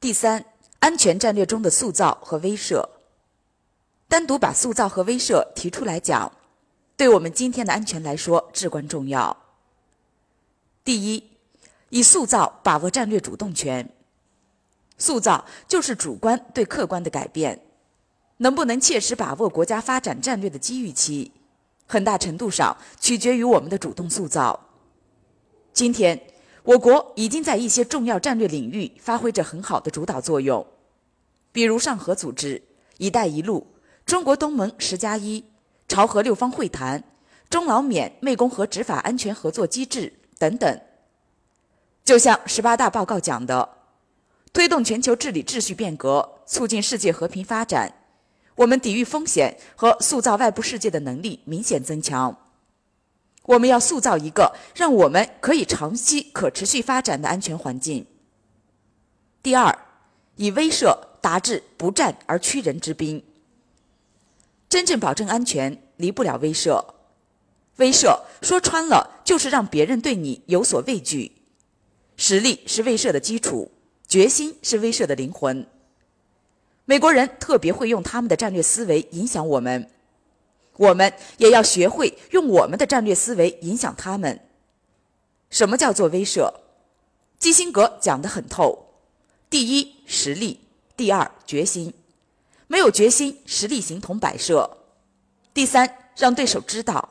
第三，安全战略中的塑造和威慑。单独把塑造和威慑提出来讲，对我们今天的安全来说至关重要。第一，以塑造把握战略主动权。塑造就是主观对客观的改变，能不能切实把握国家发展战略的机遇期，很大程度上取决于我们的主动塑造。今天，我国已经在一些重要战略领域发挥着很好的主导作用，比如上合组织、一带一路、中国东盟“十加一”、朝核六方会谈、中老缅湄公河执法安全合作机制等等。就像十八大报告讲的。推动全球治理秩序变革，促进世界和平发展，我们抵御风险和塑造外部世界的能力明显增强。我们要塑造一个让我们可以长期可持续发展的安全环境。第二，以威慑达至不战而屈人之兵。真正保证安全，离不了威慑。威慑说穿了，就是让别人对你有所畏惧。实力是威慑的基础。决心是威慑的灵魂。美国人特别会用他们的战略思维影响我们，我们也要学会用我们的战略思维影响他们。什么叫做威慑？基辛格讲得很透：第一，实力；第二，决心。没有决心，实力形同摆设。第三，让对手知道。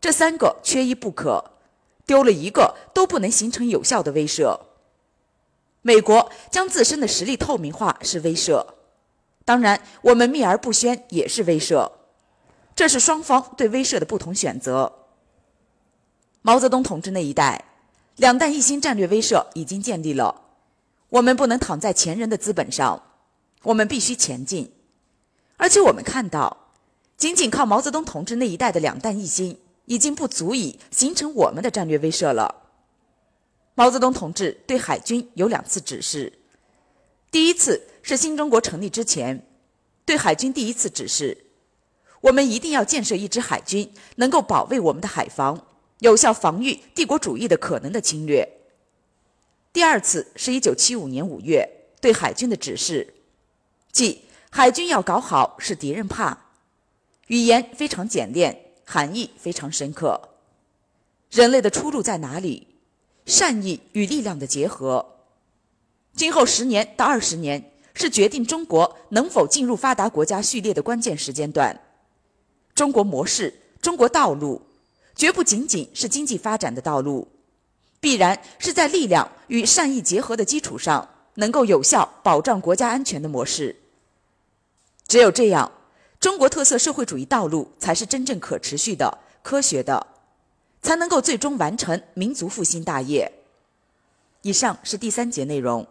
这三个缺一不可，丢了一个都不能形成有效的威慑。美国将自身的实力透明化是威慑，当然，我们秘而不宣也是威慑，这是双方对威慑的不同选择。毛泽东同志那一代，两弹一星战略威慑已经建立了，我们不能躺在前人的资本上，我们必须前进。而且我们看到，仅仅靠毛泽东同志那一代的两弹一星，已经不足以形成我们的战略威慑了。毛泽东同志对海军有两次指示，第一次是新中国成立之前，对海军第一次指示，我们一定要建设一支海军，能够保卫我们的海防，有效防御帝国主义的可能的侵略。第二次是一九七五年五月对海军的指示，即海军要搞好，使敌人怕。语言非常简练，含义非常深刻。人类的出路在哪里？善意与力量的结合，今后十年到二十年是决定中国能否进入发达国家序列的关键时间段。中国模式、中国道路，绝不仅仅是经济发展的道路，必然是在力量与善意结合的基础上，能够有效保障国家安全的模式。只有这样，中国特色社会主义道路才是真正可持续的、科学的。才能够最终完成民族复兴大业。以上是第三节内容。